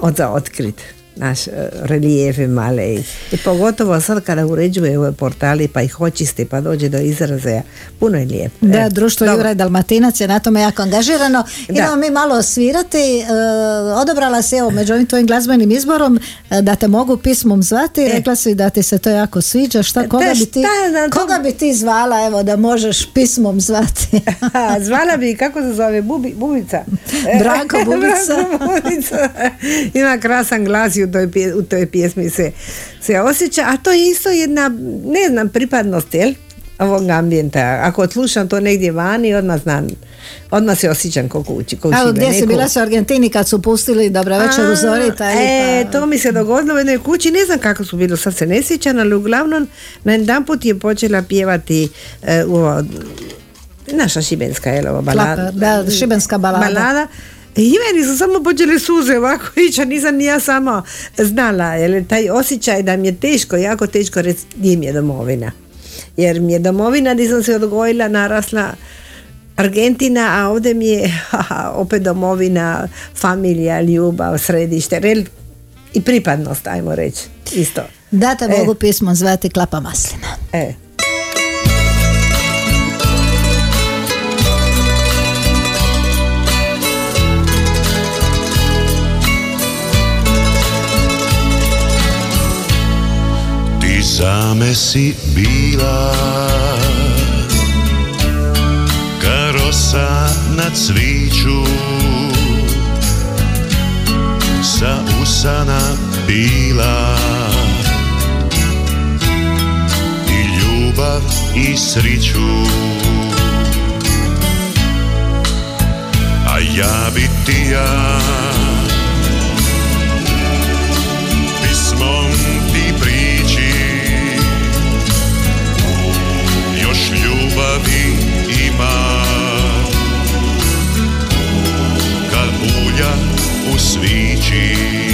od za otkrit naš e, relijefe male i, pogotovo sad kada uređuje ove portali pa ih očiste pa dođe do izražaja puno je lijepo Da, E, društvo dobro. Juraj Dalmatinac je na tome jako angažirano. Idemo mi malo svirati. E, odobrala si evo među ovim tvojim glazbenim izborom e, da te mogu pismom zvati. Rekla si da ti se to jako sviđa. Šta, koga, E. Da, bi ti, šta koga bi ti zvala evo da možeš pismom zvati? Zvala bi, kako se zove, Bubi, Bubica. Branko Bubica. Branko Bubica. Ima krasan glas i u toj, u toj pjesmi se, se osjeća, a to je isto jedna, ne znam, pripadnost, jel? ovog ambijenta. Ako slušam to negdje vani, odmah znam, odmah se osjećam ko kući, ko u Evo gdje si bila su u Argentini kad su pustili Dobra večer u ili E, pa- to mi se dogodilo u jednoj kući, ne znam kako su bilo, sad se ne sjećam, ali uglavnom na jedan put je počela pjevati uh, ovo, naša šibenska, jel, ovo balada. Da, šibenska balada. balada. I meni su samo počeli suze ovako ići, nisam ni ja sama znala, jer taj osjećaj da mi je teško, jako teško reći gdje mi je domovina. Jer mi je domovina gdje sam se odgojila, narasla Argentina, a ovdje mi je haha, opet domovina, familija, ljubav, središte, rel, i pripadnost, ajmo reći, isto. Da te E. mogu pismom zvati Klapa Maslina. E. Ti same si bila Karosa na cviću Sa usana bila I ljubav i sriću. A ja bi ti ja ima Kad ulja u svići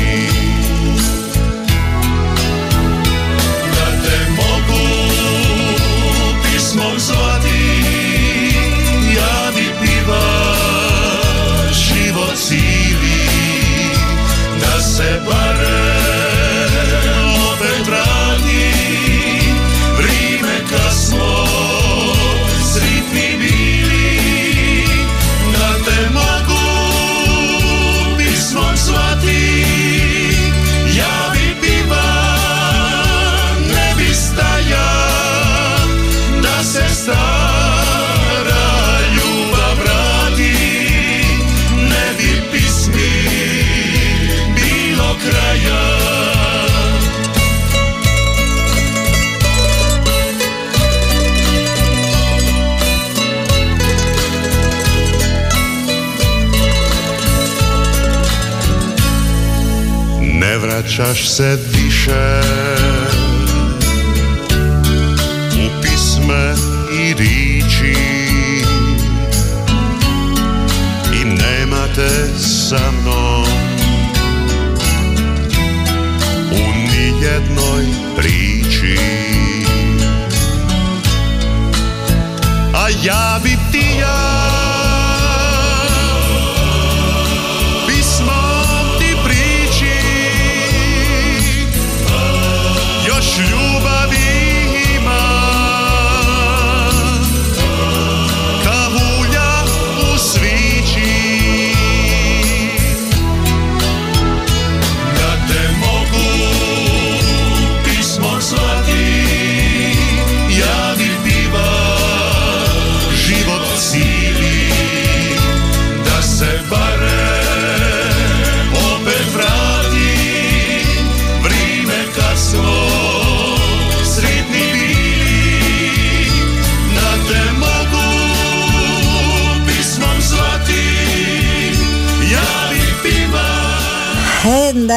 said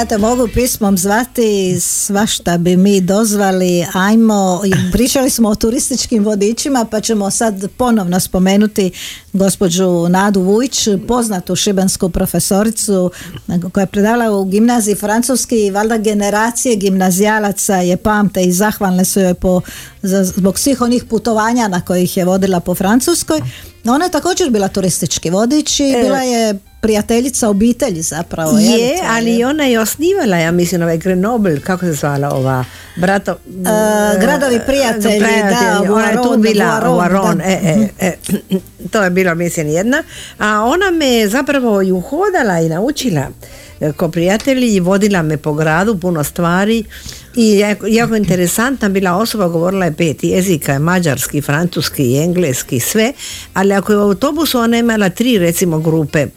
da mogu pismom zvati, svašta bi mi dozvali, ajmo, pričali smo o turističkim vodičima, pa ćemo sad ponovno spomenuti gospođu Nadu Vujić, poznatu šibensku profesoricu koja je predavala u gimnaziji francuski i valjda generacije gimnazijalaca je pamte i zahvalne su joj po, zbog svih onih putovanja na kojih je vodila po Francuskoj. Ona je također bila turistički vodič i bila je prijateljica obitelji zapravo. jel? Je, ali ona je osnivala, ja mislim, ovaj Grenoble, kako se zvala ova, brato... E, gradovi prijatelji, da, ona je tu bila, da. e, e, e, to je bila, mislim, jedna, a ona me je zapravo i uhodala i naučila e, ko prijatelji i vodila me po gradu, puno stvari i jako, jako interesantna bila osoba, govorila je pet jezika, mađarski, francuski engleski, sve, ali ako je u autobusu ona je imala tri recimo grupe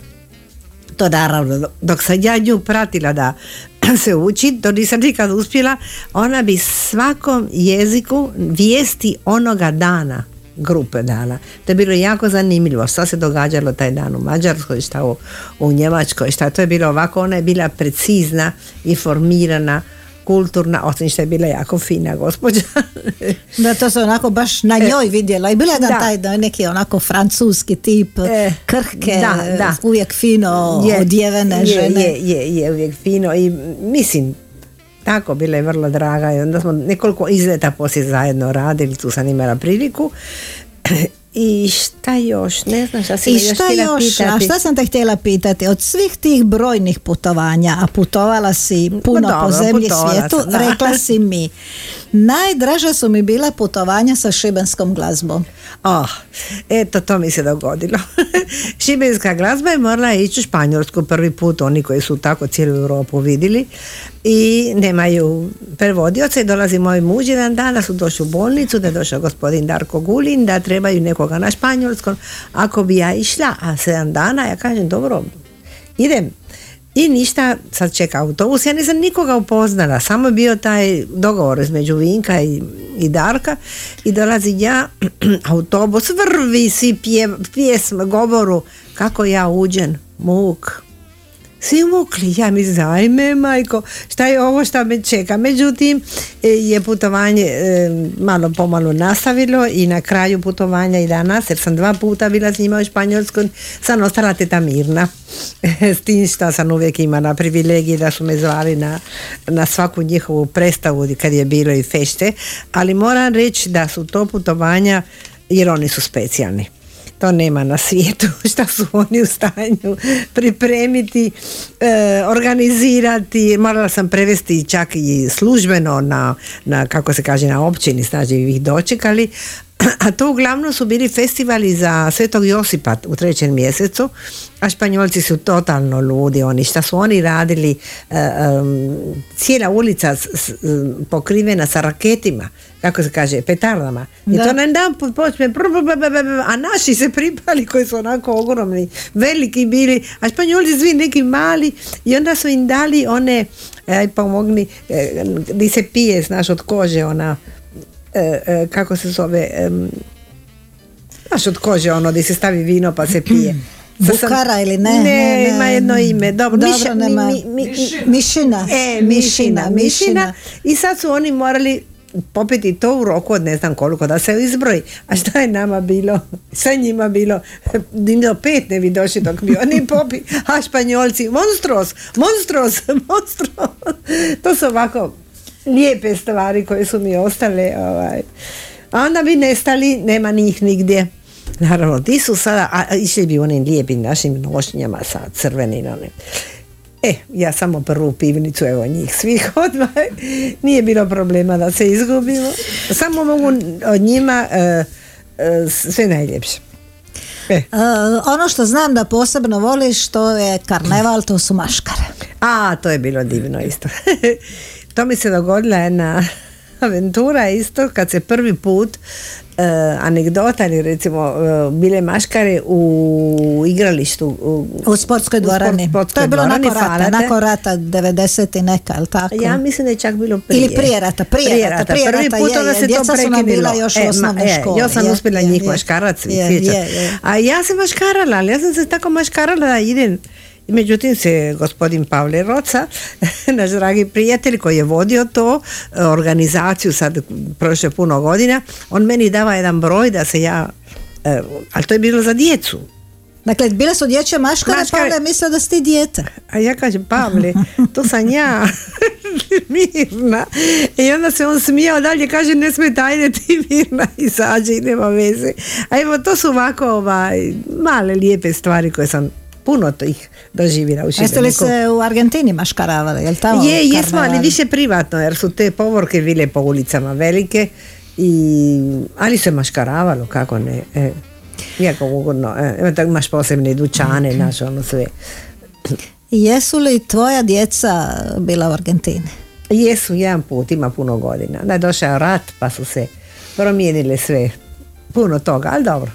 to naravno, dok sam ja nju pratila da se uči, to nisam nikad uspjela, ona bi svakom jeziku vijesti onoga dana grupe dala. To je bilo jako zanimljivo što se događalo taj dan u Mađarskoj, šta u, u Njemačkoj, šta to je bilo ovako, ona je bila precizna, informirana kulturna, osim što je bila jako fina gospođa. Da, to se onako baš na njoj vidjela. I bila je jedan da. taj da, neki onako francuski tip, E, krhke, da, da. uvijek fino Je, odjevene je, žene. Je, je, je uvijek fino i mislim, tako bila je vrlo draga i onda smo nekoliko izleta poslije zajedno radili, tu sam imala priliku. I šta još? Ne znam šta si I još šta htjela još, a pitati. šta sam te htjela pitati, od svih tih brojnih putovanja, a putovala si puno po dobro, zemlji putovala svijetu, sam, da. rekla si mi, najdraža su mi bila putovanja sa šibenskom glazbom. Oh, eto to mi se dogodilo. Šibenska glazba je morala ići u Španjolsku prvi put, oni koji su tako cijelu Europu vidjeli i nemaju prevodioca i dolazi moj muž jedan dan da su došli u bolnicu, da je došao gospodin Darko Gulin, da trebaju nekoga na španjolskom, ako bi ja išla, a sedam dana, ja kažem dobro, idem. I ništa, sad čeka autobus, ja nisam nikoga upoznala, samo je bio taj dogovor između Vinka i, i Darka. I dolazi ja, autobus, vrvi svi pjev, pjesme, govoru, kako ja uđen, muk, svi ja mislim, ajme majko, šta je ovo šta me čeka. Međutim, e, je putovanje e, malo pomalo nastavilo i na kraju putovanja i danas, jer sam dva puta bila s njima u Španjolskoj, sam ostala teta Mirna. s tim što sam uvijek imala privilegije da su me zvali na, na svaku njihovu predstavu kad je bilo i fešte, ali moram reći da su to putovanja jer oni su specijalni to nema na svijetu. Šta su oni u stanju pripremiti e, organizirati? Morala sam prevesti čak i službeno na, na kako se kaže na općini znači ih dočekali a to uglavnom su bili festivali za Svetog Josipa u trećem mjesecu, a Španjolci su totalno ludi, oni šta su oni radili, e, cijela ulica s- s- em, pokrivena sa raketima, kako se kaže, petardama. I to na jedan put počne, a naši se pripali koji su onako ogromni, veliki bili, a Španjolci svi neki mali i onda su im dali one, aj pomogni, e, di se pije, znaš, od kože, ona, e, e, kako se zove em, znaš od kože ono gdje se stavi vino pa se pije Bukara ili ne? ne, Ne, ne. ima jedno ime dobro, Dobro, miša, mi- nema. mi- mi- Mišina. E, Mišina, mišina, mišina. I sad su oni morali popiti to u roku od ne znam koliko da se izbroji. A šta je nama bilo? Sve njima bilo do pet ne bi došli dok bi oni popi. A španjolci, monstros, monstros, monstros. To su ovako lijepe stvari koje su mi ostale. Ovaj. A onda bi nestali, nema njih nigdje. Naravno, ti su sada, a, išli bi onim lijepim našim nošnjama sa crvenim onim. E, ja samo prvu pivnicu, evo njih svih odmah, nije bilo problema da se izgubimo. Samo mogu od njima e, e, sve najljepše. E, E, ono što znam da posebno voliš to je karneval, to su maškare. a, to je bilo divno isto. to mi se dogodila jedna aventura isto kad se prvi put e, anegdota ili recimo e, bile maškare u igralištu u, U sportskoj dvorani. sportskoj to je bilo dvorani, nakon rata, Falate. nakon rata 90 i neka, jel tako? Ja mislim da je čak bilo prije. Ili prije rata, prije rata, prije Prvi rata, put je, onda se to prekinulo. bila još u E, ma, e, školi, Ja sam je, uspjela je, njih je. maškarac Je, je, je. A ja sam maškarala, ali ja sam se tako maškarala da idem Međutim se gospodin Pavle Roca, naš dragi prijatelj koji je vodio to, e, organizaciju sad prošle puno godina, on meni dava jedan broj da se ja, e, ali to je bilo za djecu, Dakle, bile su dječje maškare, Maškare. Pavle je mislio da si ti dijete. A ja kažem, Pavle, to sam ja, Mirna. I onda se on smijao dalje, kaže, ne smije ajde ti Mirna, izađe i nema veze. A evo, to su ovako ovaj, male lijepe stvari koje sam puno tih doživjela u Jeste li Šibeniku. se u Argentini maškaravali, jel tamo? Je, jesmo, ali više privatno, jer su te povorke bile po ulicama velike, i, ali se maškaravalo, kako ne. E, jako ugodno. E, imaš posebne dućane, znaš, ono sve. Jesu li tvoja djeca bila u Argentini? Jesu, jedan put, ima puno godina. Da je došao rat, pa su se promijenile sve. Puno toga, ali dobro.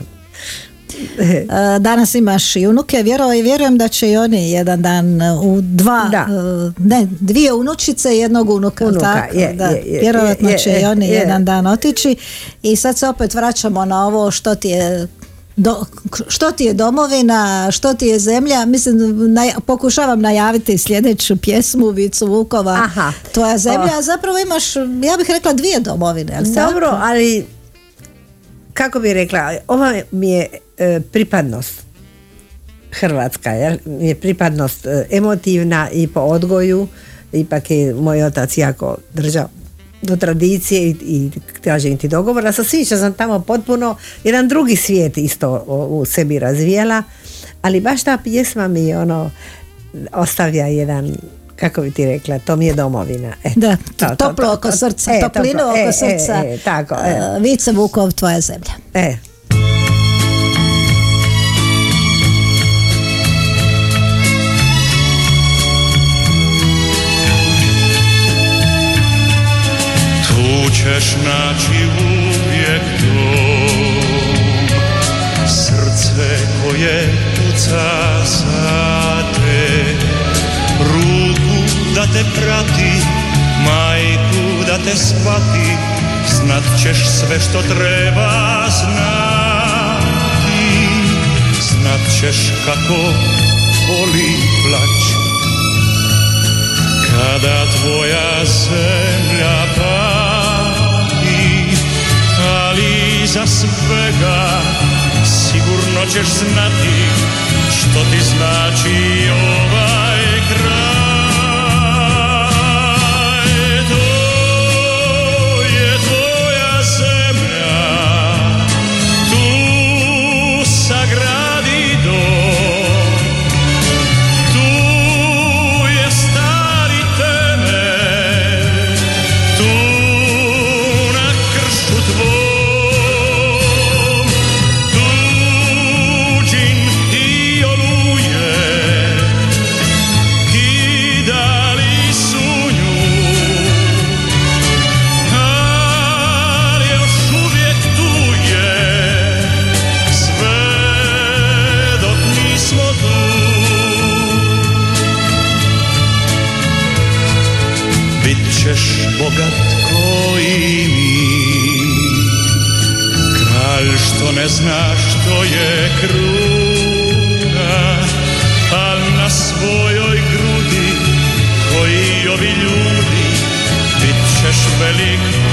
E, Danas imaš i unuke, vjerujem, vjerujem da će i oni jedan dan e, u dva, Da. e, ne, dvije unučice i jednog unuka, Unuka, tako? je, da, je, je, vjerojatno je, će i oni je. jedan dan otići i sad se opet vraćamo na ovo što ti je do, što ti je domovina, što ti je zemlja, mislim, naj- pokušavam najaviti sljedeću pjesmu Vicu Vukova, Aha. Tvoja zemlja, O. a zapravo imaš, ja bih rekla dvije domovine, tako? Dobro, ali kako bi rekla, ova mi je e, pripadnost Hrvatska, jel? Mi je pripadnost e, emotivna i po odgoju, ipak je moj otac jako držao do tradicije i, i kažem ti dogovora sa svim što sam tamo potpuno jedan drugi svijet isto u sebi razvijela ali baš ta pjesma mi ono ostavlja jedan kako bi ti rekla, to mi je domovina. E, Da, to, to, toplo to, oko to. srca, E, toplinu toplo, oko e, srca. E, e, tako, e. E, Vice Vukov, Tvoja zemlja. e. Tu ćeš naći uvijek dom Srce koje puca te prati Majku da te shvati Znat ćeš sve što treba znati Znat ćeš kako boli plać kada tvoja zemlja pati, ali za svega sigurno ćeš znati što ti znači ovaj kraj. Ne zna što je kruna Al na svojoj grudi koji ovi ljudi Bit ćeš velik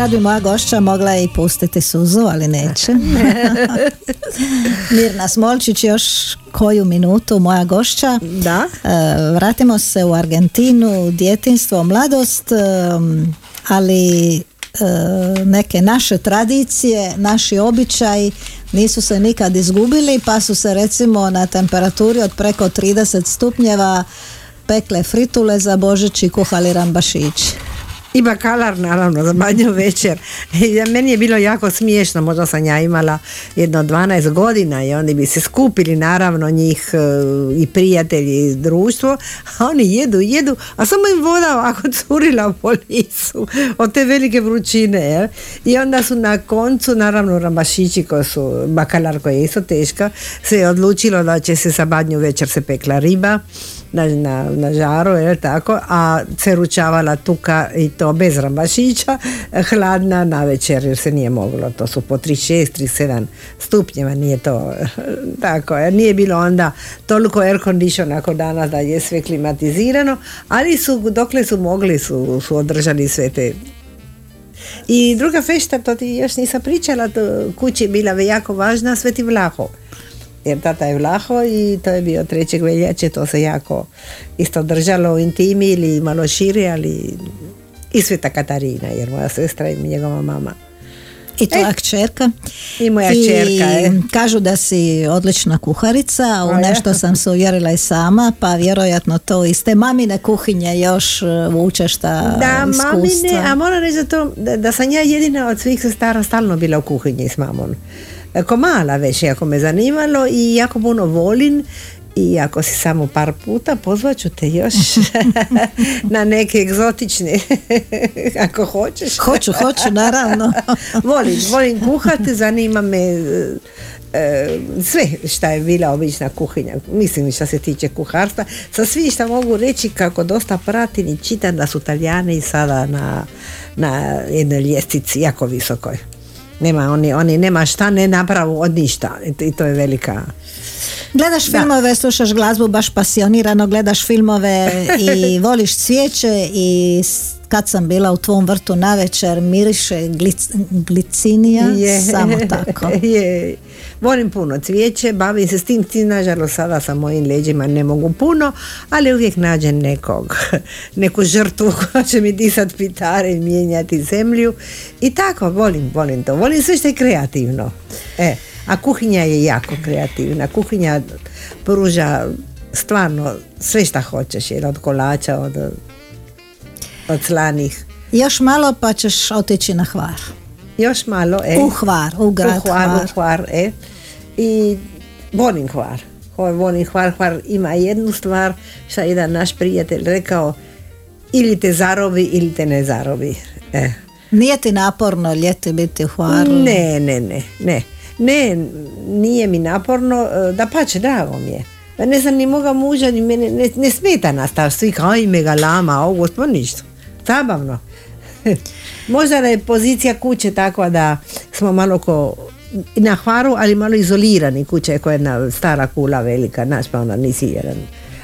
Sad bi moja gošća mogla i pustiti suzu, ali neće. Mirna Smolčić još koju minutu, moja gošća. Da. E, vratimo se u Argentinu, djetinstvo, mladost, em, ali e, neke naše tradicije, naši običaji nisu se nikad izgubili, pa su se recimo na temperaturi od preko 30 stupnjeva pekle fritule za Božić i kuhali rambašići. I bakalar naravno za badnju večer. I Meni je bilo jako smiješno, možda sam ja imala jedno 12 godina i oni bi se skupili naravno njih e, i prijatelji i društvo, a oni jedu, jedu, a samo im voda ovako curila po licu od te velike vrućine. jel? I onda su na koncu, naravno rambašići koji su, bakalar koji je isto teška, se je odlučilo da će se sa badnju večer se pekla riba na, na, na žaru, je tako, a se ručavala tuka i to bez rambašića, hladna na večer jer se nije moglo, to su po 36, 37 stupnjeva, nije to tako, jer nije bilo onda toliko air condition ako danas da je sve klimatizirano, ali su, dokle su mogli su, su održali sve te. I druga fešta, to ti još nisam pričala, to kući bila jako važna, Sveti Vlaho. Jer tata je Vlaho i to je bio 3. veljače, to se jako isto držalo u intimi ili malo šire, ali i Sveta Katarina, jer moja sestra i njegova mama. I tvoja kćerka. I moja I kćerka, e. Kažu da si odlična kuharica, a u nešto sam se uvjerila i sama, pa vjerojatno to iz te mamine kuhinje još e, vučeš ta Da, iskustva. mamine, a moram reći da, to, da, da sam ja jedina od svih sestara stalno bila u kuhinji s mamom. Ko mala već, jako me zanimalo i jako puno volim i ako si samo par puta, pozvat ću te još na neke egzotične, ako hoćeš. Hoću, hoću, naravno. volim, volim kuhati, zanima me e, sve šta je bila obična kuhinja, mislim što se tiče kuharstva, sa svi što mogu reći kako dosta pratim i čitam da su Talijani i sada na, na jednoj ljestvici jako visokoj. Nema, oni, oni nema šta ne napravu od ništa. I to- je velika Gledaš filmove, slušaš glazbu baš pasionirano, gledaš filmove i voliš cvijeće i kad sam bila u tvom vrtu na večer miriše glic- glicinija, samo tako. je. Volim puno cvijeće, bavim se s tim, tim nažalost sada sa mojim leđima ne mogu puno, ali uvijek nađem nekog, neku žrtvu koja će mi disat pitare i mijenjati zemlju i tako, volim, volim to, volim sve što je kreativno. E, a kuhinja je jako kreativna, kuhinja pruža stvarno sve što hoćeš, jer od kolača, od, od slanih. Još malo pa ćeš otići na Hvar. Još malo, e. U Hvar, u grad u Hvar, Hvar. u Hvar, e. I volim Hvar. Volim Hvar, Hvar ima jednu stvar što je jedan naš prijatelj rekao ili te zarobi ili te ne zarobi. E. Nije ti naporno ljeti biti u Hvaru? Ne, ne, ne, ne. Ne, nije mi naporno, da pače, drago mi je. Pa ne znam ni moga muža, ni mene, ne, ne smeta nas ta aj mega lama, ovo, pa ništa. Zabavno. Možda da je pozicija kuće takva da smo malo ko na hvaru, ali malo izolirani kuća je koja je jedna stara kula velika, znaš pa onda nisi jedan.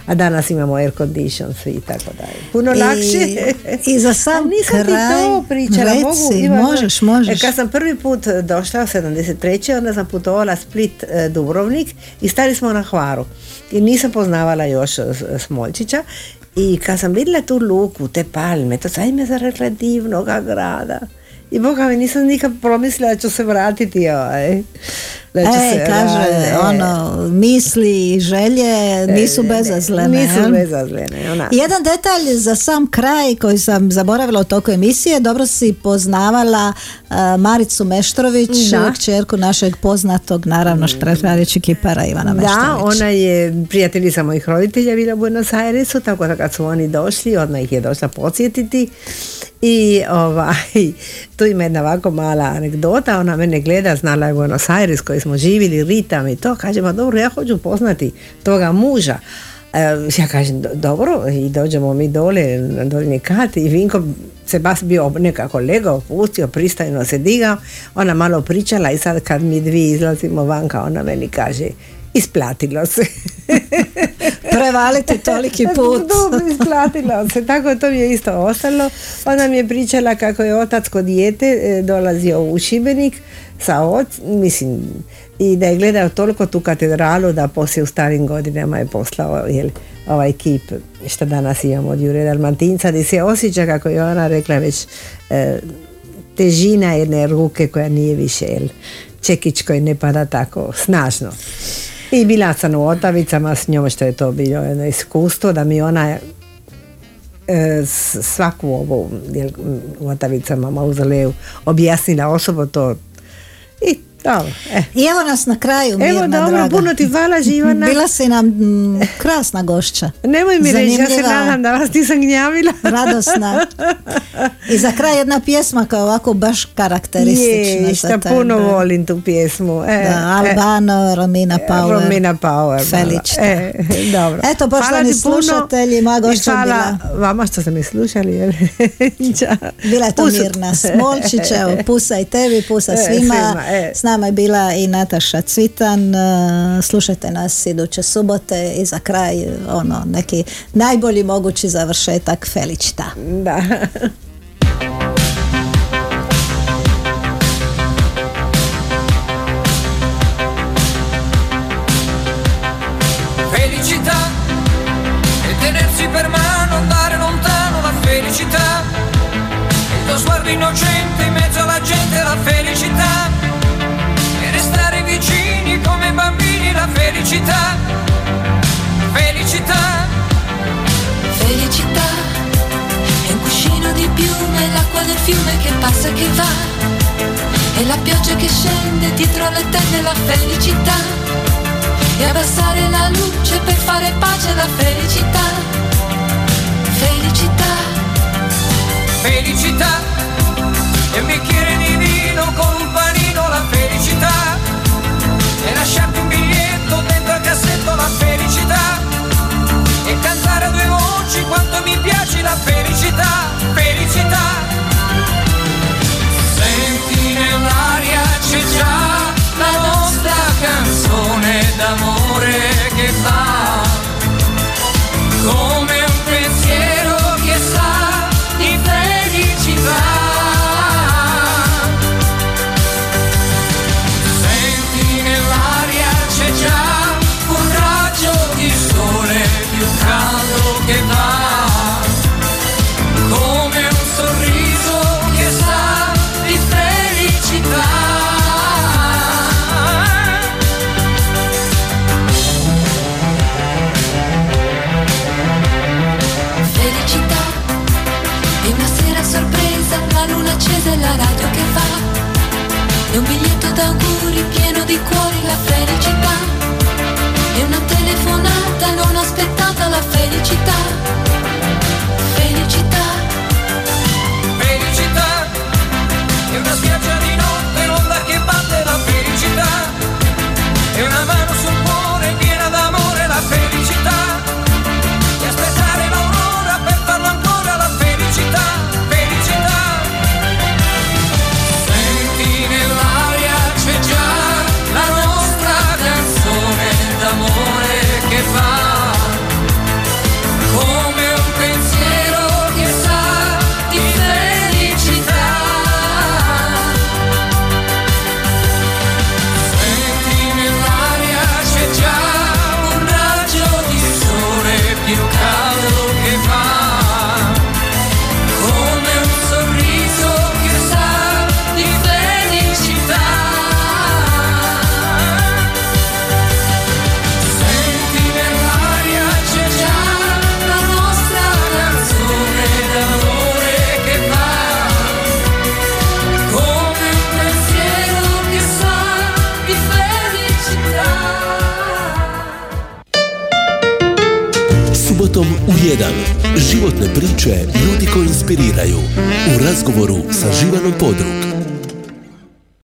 A danas imamo air condition svi i tako dalje. Puno I- lakše. i za sam A nisam ti kraj, to pričala. reci, mogu, Ivana. možeš, možeš. E, Kad sam prvi put došla u 73. onda sam putovala Split e, Dubrovnik i stali smo na Hvaru. I nisam poznavala još e, Smolčića i kad sam vidjela tu luku, te palme, to sad me zarekla divnoga grada. I boga mi nisam nikad promislila da ću se vratiti ovaj. Da ću E, se kaže, e. ono, misli i želje nisu bezazlene. Nisu jel? bezazlene, ona. Jedan detalj za sam kraj koji sam zaboravila u toku emisije, dobro si poznavala uh, Maricu Meštrović, Da. kćerku našeg poznatog, naravno štrafarići kipara Ivana Da, Meštrović. ona je prijateljica mojih roditelja bila u Buenos Airesu, tako da kad su oni došli, odmah ih je došla podsjetiti. I ovaj, tu ima jedna ovako mala anegdota, ona mene gleda, znala je Buenos Aires koji smo živjeli, ritam i to, kaže, ma dobro, ja hoću poznati toga muža. E, ja kažem, "Do- dobro, i dođemo mi dole na dolni kat i Vinko se baš bio nekako legao, pustio, pristajno se digao, ona malo pričala i sad kad mi dvi izlazimo vanka, ona meni kaže, isplatilo se. Prevaliti toliki put. Dobro, isplatilo se, tako to mi je isto ostalo. Ona mi je pričala kako je otac kod dijete e, dolazio u Šibenik sa oc, mislim, i da je gledao toliko tu katedralu da poslije u starim godinama je poslao jel, ovaj kip što danas imamo od Jure Dalmatinca gdje se osjeća kako je ona rekla već e, težina jedne ruke koja nije više jel, čekić koji ne pada tako snažno. I bila sam u Otavicama s njom što je to bilo jedno iskustvo da mi ona e, svaku ovu u Otavicama mauzoleju objasnila osobo to. I dobro, e. I evo nas na kraju, Evo Mirna, dobro, draga. puno ti hvala Živana. Bila si nam mm, krasna gošća. Nemoj mi reći, ja se nadam da vas nisam gnjavila. radosna. I za kraj jedna pjesma koja je ovako baš karakteristična Je, šta puno volim tu pjesmu. E, Da, e, Albano, Romina Power. Romina Power. Feličta. E, dobro. Eto, poštovani slušatelji, moja gošća hvala vama što ste me slušali. Ćao. Bila je to Pusut. Mirna Smolčić, evo, pusa i tebi, pusa E, svima. svima, e. nama je bila i Nataša Cvitan. E, Slušajte nas iduće subote i za kraj e, ono, neki najbolji mogući završetak Feličta. Da. Felicità e tenersi per mano, andare lontano la felicità Felicità, felicità, felicità. È un cuscino di piume, l'acqua del fiume che passa e che va. è la pioggia che scende dietro le tende, la felicità. E abbassare la luce per fare pace alla felicità. Felicità. Felicità. è un bicchiere di quando mi piace la felicità, felicità. Sentine una